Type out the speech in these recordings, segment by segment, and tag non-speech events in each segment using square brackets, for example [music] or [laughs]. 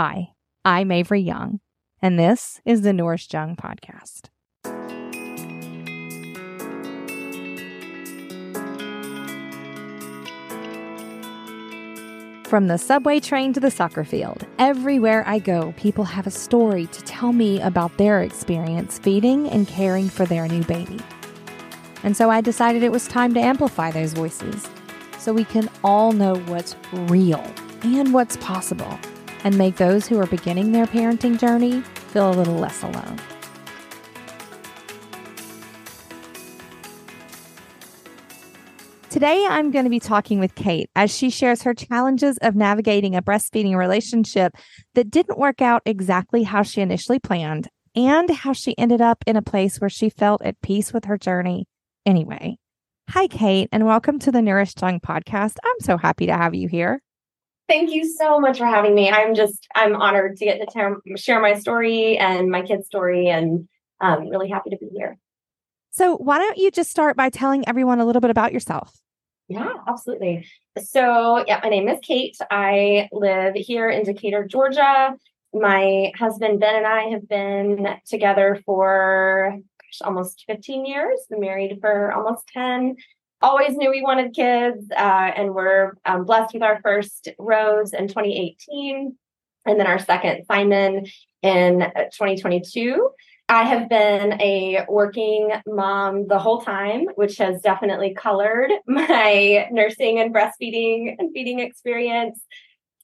Hi, I'm Avery Young, and this is the Nourished Young Podcast. From the subway train to the soccer field, everywhere I go, people have a story to tell me about their experience feeding and caring for their new baby. And so I decided it was time to amplify those voices so we can all know what's real and what's possible and make those who are beginning their parenting journey feel a little less alone. Today, I'm going to be talking with Kait as she shares her challenges of navigating a breastfeeding relationship that didn't work out exactly how she initially planned and how she ended up in a place where she felt at peace with her journey anyway. Hi, Kait, and welcome to the Nourished Young podcast. I'm so happy to have you here. Thank you so much for having me. I'm just, I'm honored to get to share my story and my kid's story, and um, really happy to be here. So, why don't you just start by telling everyone a little bit about yourself? Yeah, absolutely. So, yeah, my name is Kait. I live here in Decatur, Georgia. My husband Ben and I have been together for gosh, almost 15 years, been married for almost 10. Always knew we wanted kids, uh, and we're um, blessed with our first Rose in 2018, and then our second Simon in uh, 2022. I have been a working mom the whole time, which has definitely colored [laughs] my nursing and breastfeeding and feeding experience.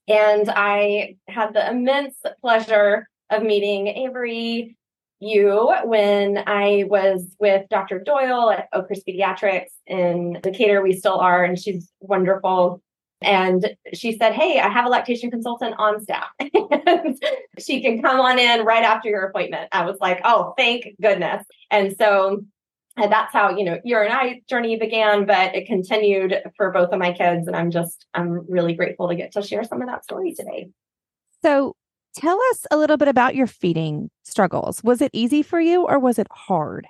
And I had the immense pleasure of meeting Avery, you, when I was with Dr. Doyle at Oakhurst Pediatrics in Decatur. We still are, and she's wonderful. And she said, Hey, I have a lactation consultant on staff. [laughs] she can come on in right after your appointment. I was like, Oh, thank goodness. And so and that's how, you know, your and I journey began, but it continued for both of my kids. And I'm just, I'm really grateful to get to share some of that story today. So tell us a little bit about your feeding struggles. Was it easy for you or was it hard?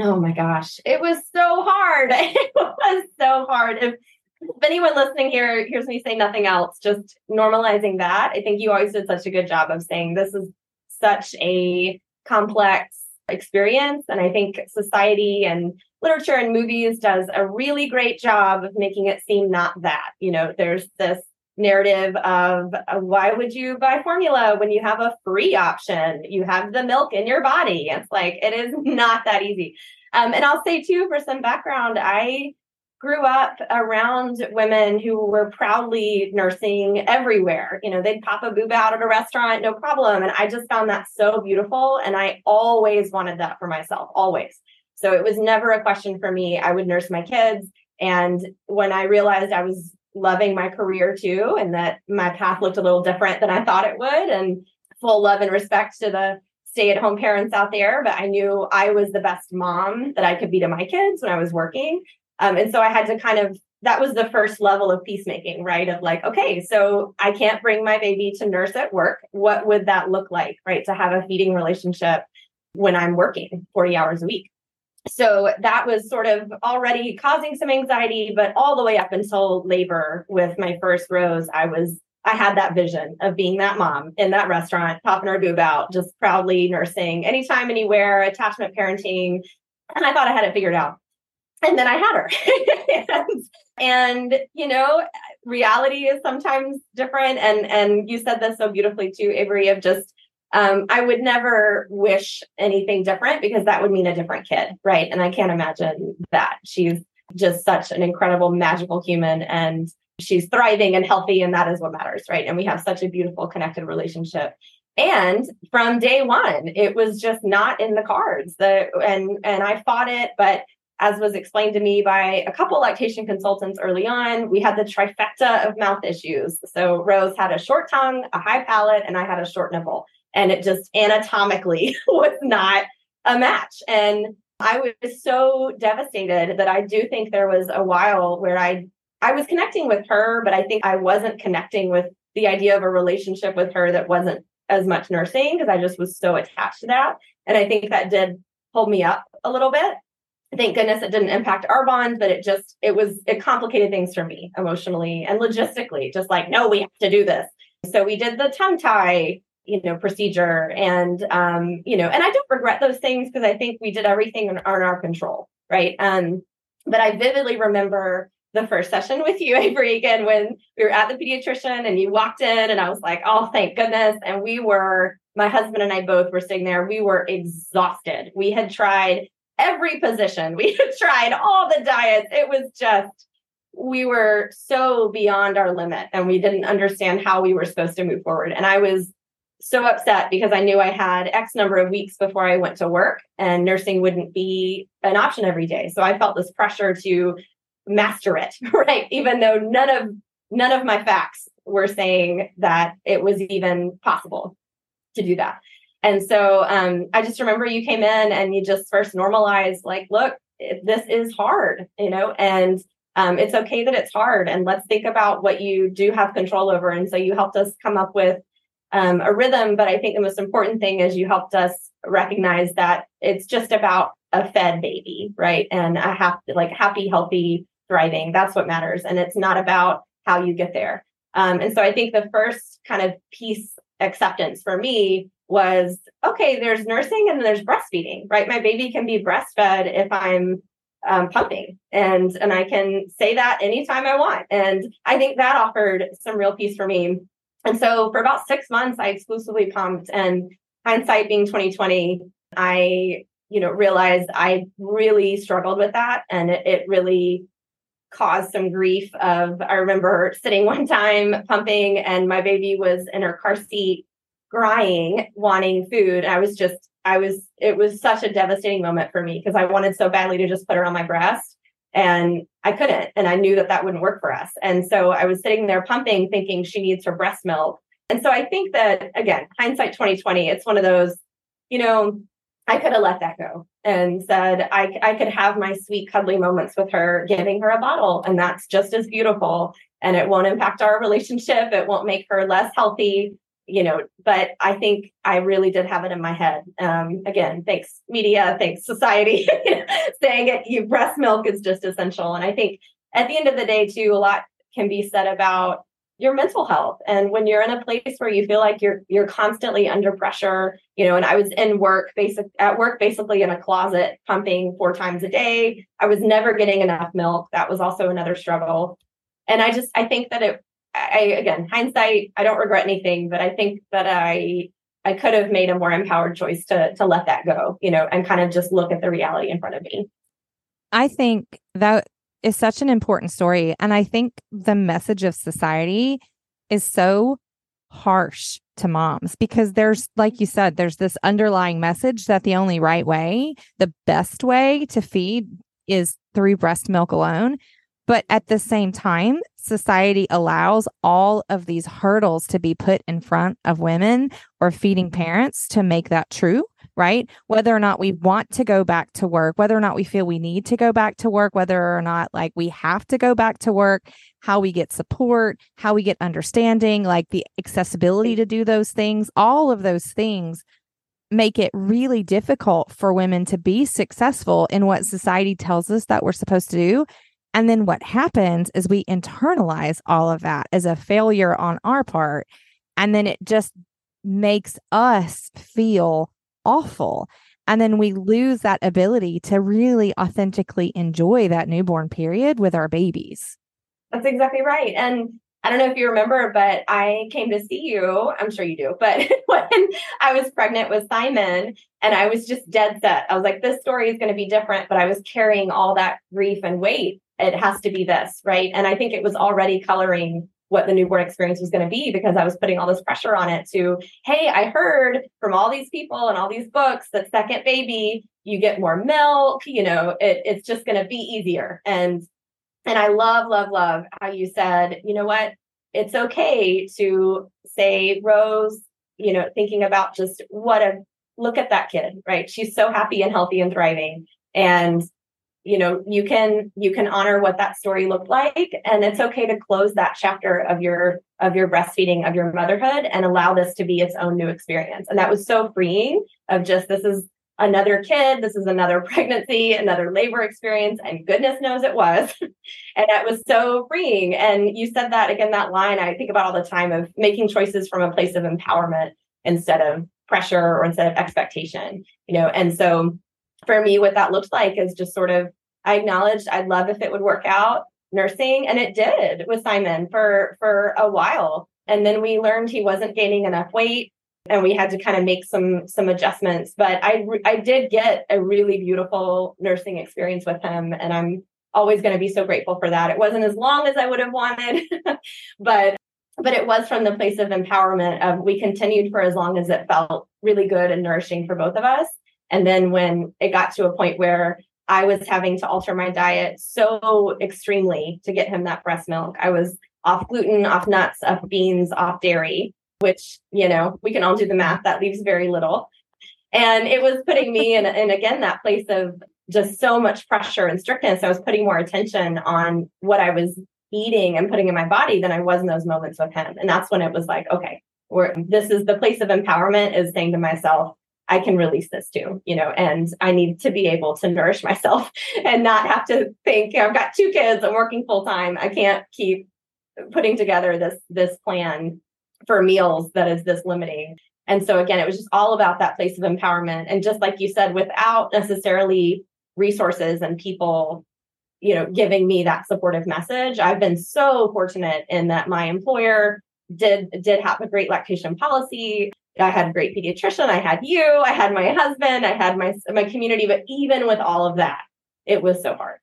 Oh my gosh, it was so hard. [laughs] It was so hard. If if anyone listening here hears me say nothing else, just normalizing that. I think you always did such a good job of saying this is such a complex experience. And I think society and literature and movies does a really great job of making it seem not that. You know, there's this narrative of uh, why would you buy formula when you have a free option? You have the milk in your body. It's like, it is [laughs] not that easy. Um, and I'll say too, for some background, I grew up around women who were proudly nursing everywhere. You know, they'd pop a boob out at a restaurant, no problem. And I just found that so beautiful. And I always wanted that for myself, always. So it was never a question for me. I would nurse my kids. And when I realized I was loving my career too, and that my path looked a little different than I thought it would, and full love and respect to the stay at home parents out there, but I knew I was the best mom that I could be to my kids when I was working. Um, and so I had to kind of, that was the first level of peacemaking, right? Of like, okay, so I can't bring my baby to nurse at work. What would that look like, right? To have a feeding relationship when I'm working 40 hours a week. So that was sort of already causing some anxiety, but all the way up until labor with my first Rose, I was I had that vision of being that mom in that restaurant, popping her boob out, just proudly nursing anytime, anywhere, attachment parenting. And I thought I had it figured out and then I had her. and, [laughs] and, you know, reality is sometimes different. And and you said this so beautifully too, Avery, of just um, I would never wish anything different because that would mean a different kid, right? And I can't imagine that. She's just such an incredible, magical human and she's thriving and healthy, and that is what matters, right? And we have such a beautiful, connected relationship. And from day one, it was just not in the cards. The and and I fought it, but as was explained to me by a couple lactation consultants early on, we had the trifecta of mouth issues. So Rose had a short tongue, a high palate, and I had a short nipple. And it just anatomically [laughs] was not a match. And I was so devastated that I do think there was a while where I I was connecting with her, but I think I wasn't connecting with the idea of a relationship with her that wasn't as much nursing because I just was so attached to that. And I think that did hold me up a little bit thank goodness it didn't impact our bond, but it just it was it complicated things for me emotionally and logistically. Just like, no, we have to do this. So we did the tongue tie, you know, procedure and um, you know, and I don't regret those things because I think we did everything in, in our control, right? Um, but I vividly remember the first session with you, [laughs] Avery, again, when we were at the pediatrician and you walked in, and I was like, oh, thank goodness. And we were, my husband and I both were sitting there. We were exhausted. We had tried every position, [laughs] we had tried all the diets. It was just, we were so beyond our limit and we didn't understand how we were supposed to move forward. And I was so upset because I knew I had X number of weeks before I went to work and nursing wouldn't be an option every day. So I felt this pressure to master it, [laughs] right? Even though none of none of my facts were saying that it was even possible to do that. And so um, I just remember you came in and you just first normalized, like, look, this is hard, you know, and um, it's okay that it's hard. And let's think about what you do have control over. And so you helped us come up with um, a rhythm. But I think the most important thing is you helped us recognize that it's just about a fed baby, right? And a happy, like happy, healthy thriving. That's what matters. And it's not about how you get there. Um, and so I think the first kind of piece acceptance for me was okay, there's nursing and there's breastfeeding, right? My baby can be breastfed if I'm um, pumping and and I can say that anytime I want. And I think that offered some real peace for me. And so for about six months, I exclusively pumped. And hindsight being 2020, I you know realized I really struggled with that, and it, it really caused some grief of i remember sitting [laughs] one time pumping and my baby was in her car seat crying wanting food i was just i was it was such a devastating moment for me because i wanted so badly to just put her on my breast and i couldn't and i knew that that wouldn't work for us. And so i was sitting there pumping thinking she needs her breast milk. And so i think that again hindsight 2020 it's one of those you know I could have let that go and said I, I could have my sweet cuddly moments with her giving her a bottle and that's just as beautiful and it won't impact our relationship. It won't make her less healthy you know but i think i really did have it in my head. Um, again thanks media thanks society. [laughs] Saying it you breast milk is just essential. And i think at the end of the day too a lot can be said about your mental health. And when you're in a place where you feel like you're you're constantly under pressure you know and i was in work basic at work basically in a closet pumping four times a day. I was never getting enough milk. That was also another struggle. And i just i think that it i again hindsight i don't regret anything but i think that i i could have made a more empowered choice to to let that go you know and kind of just look at the reality in front of me i think that is such an important story. And I think the message of society is so harsh to moms because there's, like you said, there's this underlying message that the only right way, the best way to feed is through breast milk alone. But at the same time, society allows all of these hurdles to be put in front of women or feeding mm-hmm. parents to make that true right? Whether or not we want to go back to work, whether or not we feel we need to go back to work, whether or not like we have to go back to work, how we get support, how we get understanding, like the accessibility to do those things, all of those things make it really difficult for women to be successful in what society tells us that we're supposed to do. And then what happens is we internalize all of that as a failure on our part. And then it just makes us feel awful. And then we lose that ability to really authentically enjoy that newborn period with our babies. That's exactly right. And I don't know if you remember, but I came to see you. I'm sure you do. But [laughs] when I was pregnant with Simon and I was just dead set, I was like, this story is going to be different. But I was carrying all that grief and weight. It has to be this. Right. And I think it was already coloring what the newborn experience was going to be because I was putting all this pressure on it to, hey, I heard from all these people and all these books that second baby, you get more milk, you know, it, it's just going to be easier. And and I love, love, love how you said, you know what, it's okay to say, Rose, you know, thinking about just what a look at that kid, right? She's so happy and healthy and thriving. And you know you can you can honor what that story looked like and it's okay to close that chapter of your of your breastfeeding of your motherhood and allow this to be its own new experience and that was so freeing of just this is another kid. This is another [laughs] pregnancy, another labor experience, and goodness knows it was. [laughs] and that was so freeing. And you said that again, that line I think about all the time of making choices from a place of empowerment instead of pressure or instead of expectation, you know. And so for me, what that looked like is just sort of I acknowledged I'd love if it would work out nursing, and it did with Simon for for a while. And then we learned he wasn't gaining enough weight and we had to kind of make some some adjustments. But i i did get a really beautiful nursing experience with him and i'm always going to be so grateful for that. It wasn't as long as i would have wanted [laughs] but but it was from the place of empowerment of we continued for as long as it felt really good and nourishing for both of us and then when it got to a point where i was having to alter my diet so extremely to get him that breast milk i was off gluten off nuts off beans off dairy which, you know, we can all do the math, that leaves very little. And it was putting me in, in again, that place of just so much pressure and strictness. I was putting more attention on what I was eating and putting in my body than I was in those moments with him. And that's when it was like, okay, this is the place of empowerment is saying to myself, I can release this too, you know, and I need to be able to nourish myself [laughs] and not have to think I've got two kids, I'm working full time. I can't keep putting together this this plan for meals that is this limiting. And so again, it was just all about that place of empowerment. And just like you said, without necessarily resources and people, you know, giving me that supportive message, I've been so fortunate in that my employer did did have a great lactation policy. I had a great pediatrician. I had you. I had my husband. I had my my community. But even with all of that, it was so hard.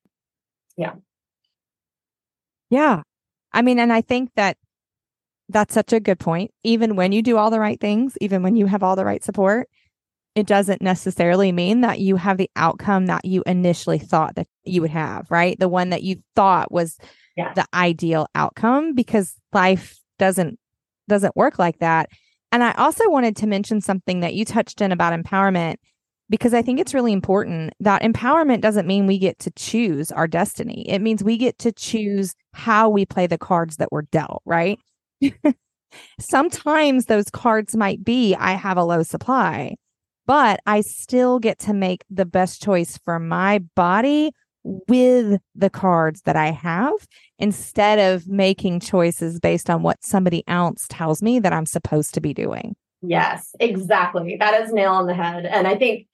Yeah. Yeah. I mean, and I think that that's such a good point. Even when you do all the right things, even when you have all the right support, it doesn't necessarily mean that you have the outcome that you initially thought that you would have, right? The one that you thought was yeah. the ideal outcome because life doesn't doesn't work like that. And I also wanted to mention something that you touched in about empowerment because I think it's really important that empowerment doesn't mean we get to choose our destiny. It means we get to choose how we play the cards that we're dealt, right? [laughs] Sometimes those cards might be I have a low supply, but I still get to make the best choice for my body with the cards that I have instead of making choices based on what somebody else tells me that I'm supposed to be doing. Yes, exactly. That is nail on the head. And I think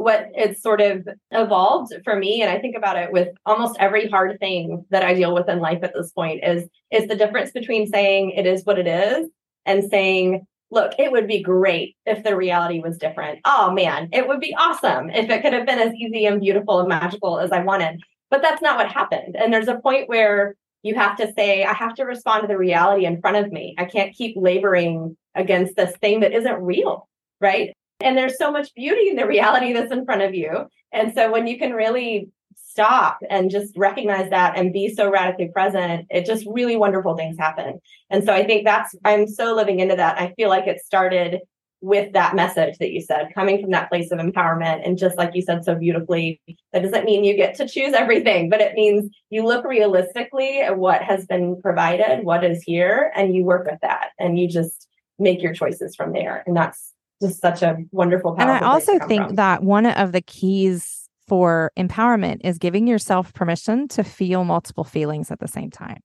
what it's sort of evolved for me and i think about it with almost every hard thing that i deal with in life at this point is is the difference between saying it is what it is and saying look it would be great if the reality was different. Oh man it would be awesome if it could have been as easy and beautiful and magical as i wanted. But that's not what happened. And there's a point where you have to say i have to respond to the reality in front of me. I can't keep laboring against this thing that isn't real right? And there's so much beauty in the [laughs] reality that's in front of you. And so when you can really stop and just recognize that and be so radically present, it just really wonderful things happen. And so I think that's, I'm so living into that. I feel like it started with that message that you said, coming from that place of empowerment. And just like you said so beautifully, that doesn't mean you get to choose everything, but it means you look realistically at what has been provided, what is here, and you work with that and you just make your choices from there. And that's just such a wonderful and i also think from. that one of the keys for empowerment is giving yourself permission to feel multiple feelings at the same time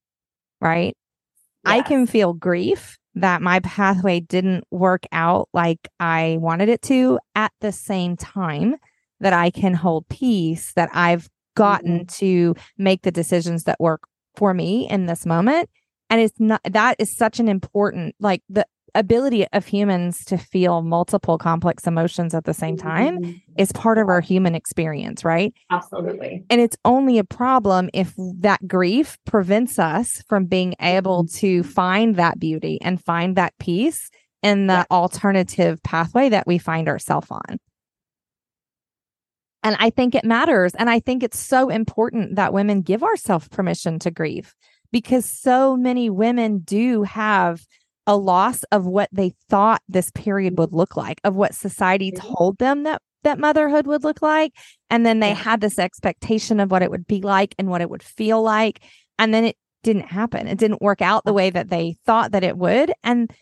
right yes. i can feel grief that my pathway didn't work out like i wanted it to at the same time that i can hold peace that i've gotten mm-hmm. to make the decisions that work for me in this moment and it's not that is such an important like the ability of humans to feel multiple complex emotions at the same time mm-hmm. is part of our human experience, right? Absolutely. And it's only a problem if that grief prevents us from being able mm-hmm. to find that beauty and find that peace in the yeah. alternative pathway that we find ourselves on. And I think it matters. And I think it's so important that women give ourselves permission to grieve because so many women do have a loss of what they thought this period would look like, of what society mm-hmm. told them that that motherhood would look like. And then they had this expectation of what it would be like and what it would feel like. And then it didn't happen. It didn't work out the way that they thought that it would. And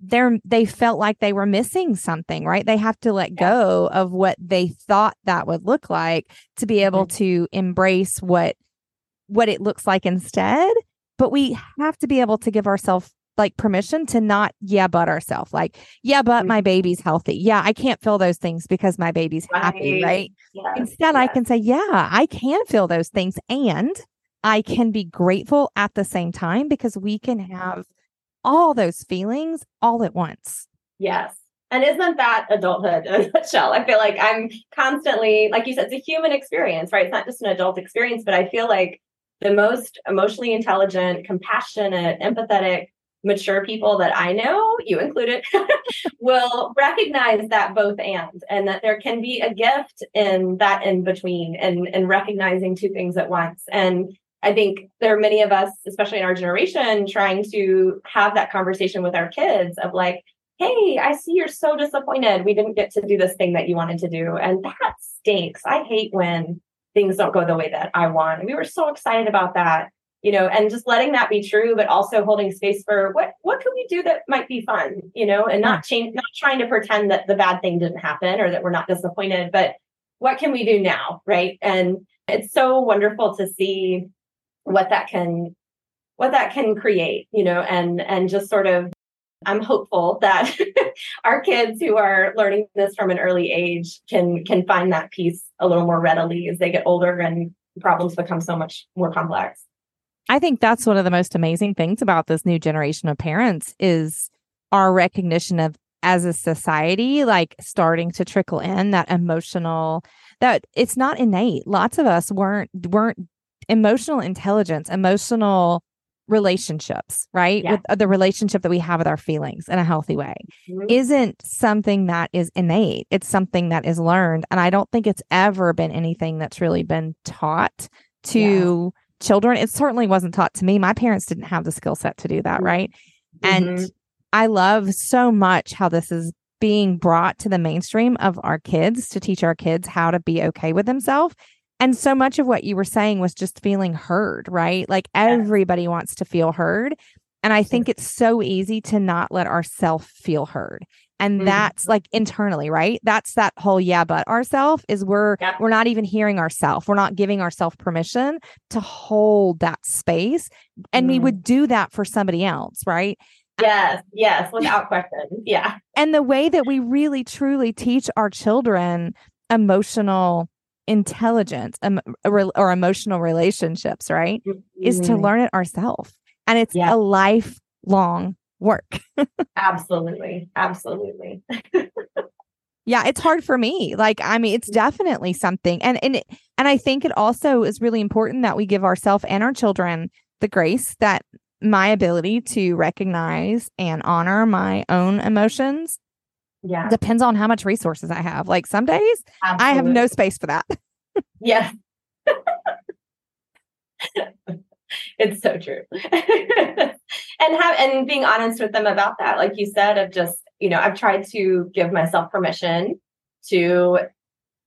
they're they felt like they were missing something right they have to let go of what they thought that would look like to be able Mhm. to embrace what what it looks like instead but we have to be able to give ourselves like permission to not yeah but ourselves like yeah but Mhm. my baby's healthy yeah i can't feel those things because my baby's happy right Yes, Instead, I can say, yeah, I can feel those things and I can be grateful at the same time because we can have all those feelings all at once. Yes. And isn't that adulthood in a nutshell? I feel like I'm constantly, like you said, it's a human experience, right? It's not just an adult experience, but I feel like the most emotionally intelligent, compassionate, empathetic, mature people that I know, you included, [laughs] will recognize that both and, and that there can be a gift in that in between and, and recognizing two things at once. And I think there are many of us, especially in our generation, trying to have that conversation with our kids of like, hey, I see you're so disappointed we didn't get to do this thing that you wanted to do. And that stinks. I hate when things don't go the way that I want. We were so excited about that, you know, and just letting that be true, but also holding space for what what can we do that might be fun, you know, and not change not trying to pretend that the bad thing didn't happen or that we're not disappointed, but what can we do now? Right. And it's so wonderful to see what that can what that can create, you know, and and just sort of I'm hopeful that [laughs] our kids who are learning this from an early age can can find that peace a little more readily as they get older and problems become so much more complex. I think that's one of the most amazing things about this new generation of parents is our recognition of as a society like starting to trickle in that emotional that it's not innate. Lots of us weren't weren't emotional intelligence, emotional relationships, right? Yeah. With uh, the relationship that we have with our feelings in a healthy way Mhm. isn't something that is innate. It's something that is learned. And I don't think it's ever been anything that's really been taught to children. It certainly wasn't taught to me. My parents didn't have the skill set to do that, right? And Mhm. I love so much how this is being brought to the mainstream of our kids to teach our kids how to be okay with themselves. And so much of what you were saying was just feeling heard, right? Like everybody wants to feel heard. And I think it's so easy to not let ourself feel heard. And Mhm. that's like internally, right? That's that whole yeah, but ourself is we're Yep. we're not even hearing ourself. We're not giving ourselves permission to hold that space. And we Mm. would do that for somebody else, right? Yes, yes, without question. Yeah. and the way that we really truly teach our children emotional intelligence um, or, or emotional relationships right is to Mhm. learn it ourselves and it's Yeah. a lifelong work [laughs] Absolutely. Absolutely. [laughs] yeah it's hard for me like i mean it's definitely something and and it, and i think it also is really important that we give ourselves and our children the grace that my ability to recognize and honor my own emotions Yeah. depends on how much resources i have like some days i have no space for that [laughs] Yes. [laughs] it's so true. [laughs] and have and being honest with them about that, like you said, of just, you know, I've tried to give myself permission to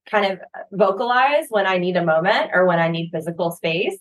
kind of vocalize when I need a moment or when I need physical space.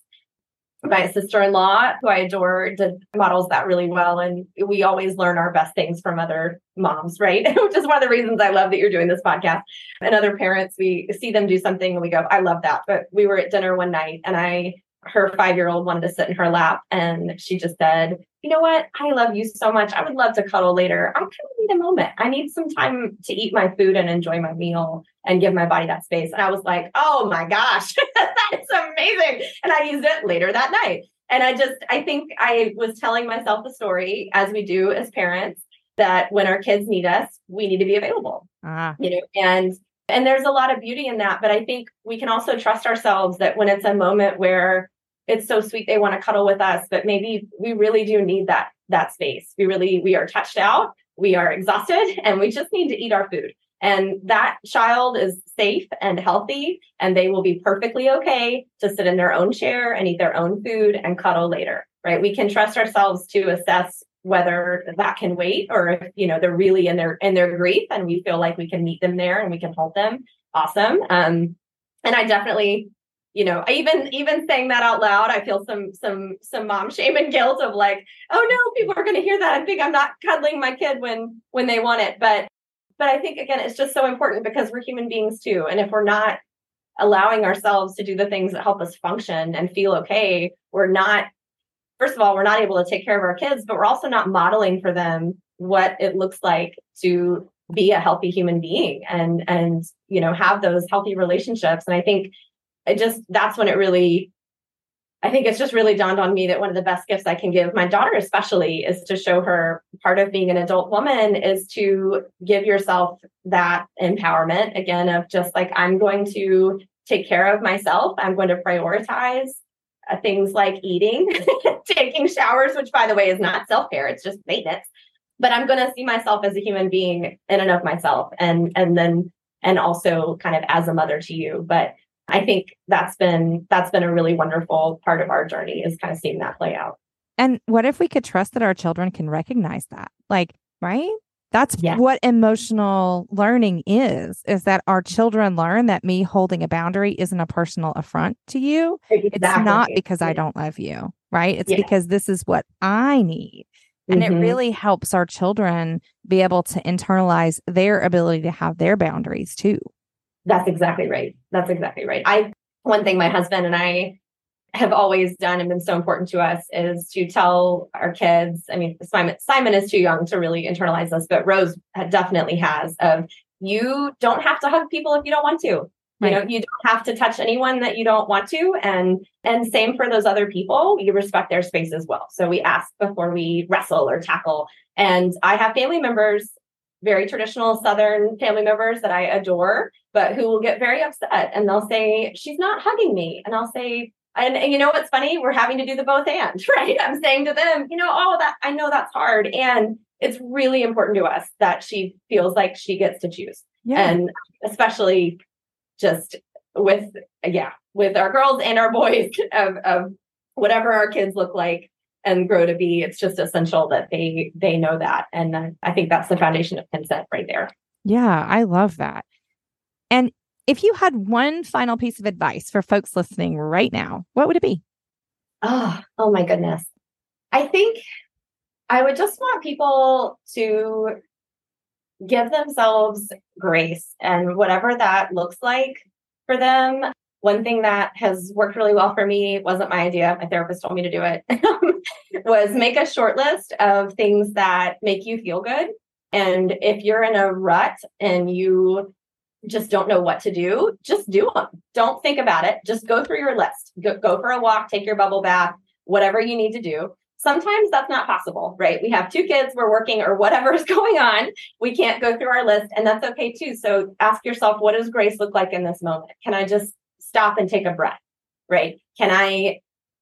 My sister-in-law, who I adore, did models that really well. And we always learn our best things from other moms, right? [laughs] Which is one of the reasons I love that you're doing this podcast. And other parents, we see them do something and we go, I love that. But we were at dinner one night and I her five year old wanted to sit in her lap and she just said, You know what? I love you so much. I would love to cuddle later. I kind of need a moment. I need some time to eat my food and enjoy my meal and give my body that space. And I was like, Oh my gosh, [laughs] that is amazing. And I used it later that night. And I just, I think I was telling myself the story as we do as parents that when our kids need us, we need to be available ah, you know and and there's a lot of beauty in that but i think we can also trust ourselves that when it's a moment where it's so sweet they want to cuddle with us but maybe we really do need that that space. We really we are touched out we are exhausted [laughs] and we just need to eat our food. And that child is safe and healthy and they will be perfectly okay to sit in their own chair and eat their own food and cuddle later right? We can trust ourselves to assess whether that can wait or if you know they're really in their in their grief and we feel like we can meet them there and we can hold them. Awesome. Um and i definitely you know even even saying that out loud i feel some some some mom shame and guilt of like oh no people are going to hear that. And think i'm not cuddling my kid when when they want it. But but i think again it's just so important because we're human beings too and if we're not allowing ourselves to do the things that help us function and feel okay we're not first of all we're not able to take care of our kids but we're also not modeling for them what it looks like to be a healthy human being and and you know have those healthy relationships. And i think it just that's when it really I think it's just really dawned on me that one of the best gifts I can give my daughter, especially, is to show her part of being an adult woman is to give yourself that empowerment again of just like, I'm going to take care of myself. I'm going to prioritize uh, things like eating, [laughs] taking showers, which by the way is not self care, it's just maintenance. But I'm going to see myself as a human being in and of myself and, and then, and also kind of as a mother to you. But I think that's been that's been a really wonderful part of our journey is kind of seeing that play out. And what if we could trust that our children can recognize that? Like, right? That's yeah. what emotional learning is, is that our children learn that me holding a boundary isn't a personal affront to you. Exactly. It's not because. I don't love you, right? It's yeah. because this is what I need. And mm-hmm. it really helps our children be able to internalize their ability to have their boundaries too. That's exactly right. That's exactly right. I one thing my husband and I have always done and been so important to us is to tell our kids. I mean, Simon Simon is too young to really internalize this, but Rose definitely has. Of you don't have to hug people if you don't want to. Right. You know, you don't have to touch anyone that you don't want to, and and same for those other people. You respect their space as well. So we ask before we wrestle or tackle. And I have family members very traditional Southern family members that I adore, but who will get very upset and they'll say, She's not hugging me. And I'll say, and, and, you know what's funny? We're having to do the both and, [laughs] right? I'm saying to them, you know, oh, that I know that's hard. And it's really important to us that she feels like she gets to choose. Yeah. And especially just with, yeah, with our girls and our boys [laughs] of, of whatever our kids look like and grow to be it's just essential that they they know that. And uh, i think that's the foundation of consent right there. Yeah i love that. And if you had one final piece of advice for folks listening right now what would it be? Oh oh my goodness. I think i would just want people to give themselves grace and whatever that looks like for them one thing that has worked really well for me wasn't my idea. My therapist told me to do it. [laughs] was make a short list of things that make you feel good. And if you're in a rut and you just don't know what to do, just do them. Don't think about it. Just go through your list. Go, go for a walk, take your bubble bath, whatever you need to do. Sometimes that's not possible, right? We have two kids, we're working, or whatever is [laughs] going on. We can't go through our list, and that's okay too. So ask yourself, what does grace look like in this moment? Can I just stop and take a breath, right? Can I,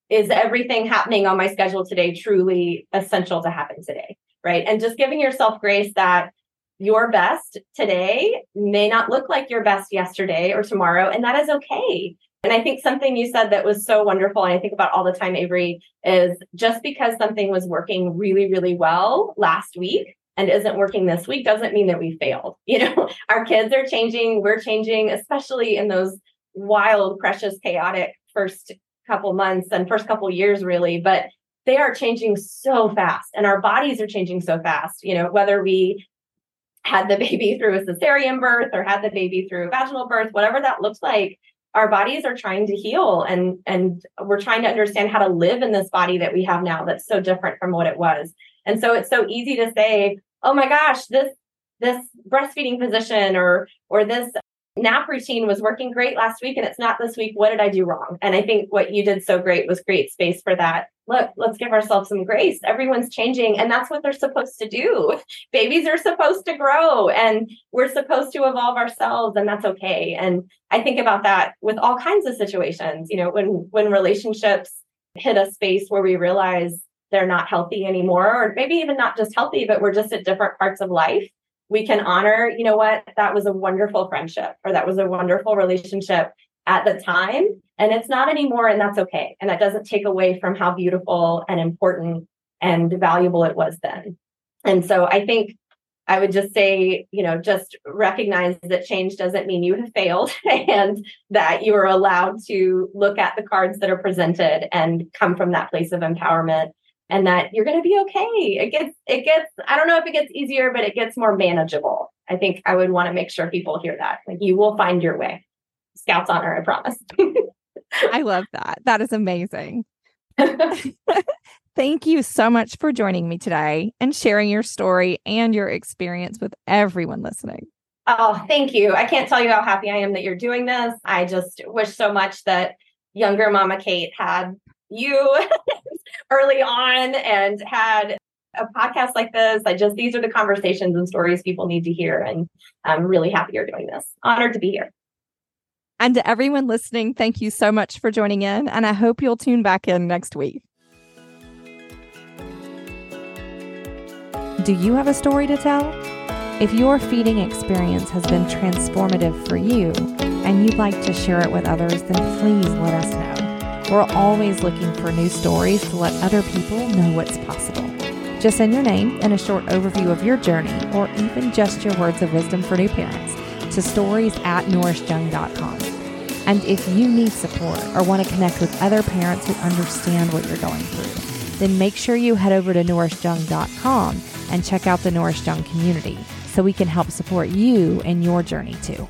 is everything happening on my schedule today truly essential to happen today, right? And just giving yourself grace that your best today may not look like your best yesterday or tomorrow, and that is okay. And I think something you said that was so wonderful, and I think about all the time, Avery, is just because something was working really, really well last week and isn't working this week doesn't mean that we failed. [laughs] You know, our kids are changing, we're changing, especially in those wild, precious, chaotic first couple months and first couple years, really. But they are changing so fast, and our bodies are changing so fast. You know, whether we had the [laughs] baby through a cesarean birth or had the baby through a vaginal birth, whatever that looks like, our bodies are trying to heal and and we're trying to understand how to live in this body that we have now that's so different from what it was. And so it's so easy to say, "Oh my gosh, this this breastfeeding position or or this nap routine was working great last week and it's not this week. What did I do wrong? And I think what you did so great was create space for that. Look, let's give ourselves some grace. Everyone's changing, and that's what they're supposed to do. [laughs] Babies are supposed to grow, and we're supposed to evolve ourselves, and that's okay. And I think about that with all kinds of situations. You know, when when relationships hit a space where we realize they're not healthy anymore, or maybe even not just healthy, but we're just at different parts of life we can honor, you know what, that was a wonderful friendship or that was a wonderful relationship at the time. And it's not anymore. And that's okay. And that doesn't take away from how beautiful and important and valuable it was then. And so I think I would just say, you know, just recognize that change doesn't mean you have failed [laughs] and that you are allowed to look at the cards that are presented and come from that place of empowerment and that you're going to be okay. It gets, it gets, I don't know if it gets easier, but it gets more manageable. I think I would want to make sure people hear that. Like you will find your way. Scouts honor, I promise. I love that. That is amazing. [laughs] [laughs] Thank you so much for joining me today and sharing your story and your experience with everyone listening. Oh, thank you. I can't tell you how happy I am that you're doing this. I just wish so much that younger Mama Kait had you [laughs] early on and had a podcast like this. I just, these are the conversations and stories people need to hear. And I'm really happy you're doing this. Honored to be here. And to everyone listening, thank you so much for joining in. And I hope you'll tune back in next week. Do you have a story to tell? If your feeding experience has been transformative for you and you'd like to share it with others, then please let us know. We're always looking for new stories to let other people know what's possible. Just send your name and a short overview of your journey, or even just your words of wisdom for new parents, to stories at nourishedyoung.com. And if you need support or want to connect with other parents who understand what you're going through, then make sure you head over to nourishedyoung.com and check out the Nourished Young community so we can help support you in your journey too.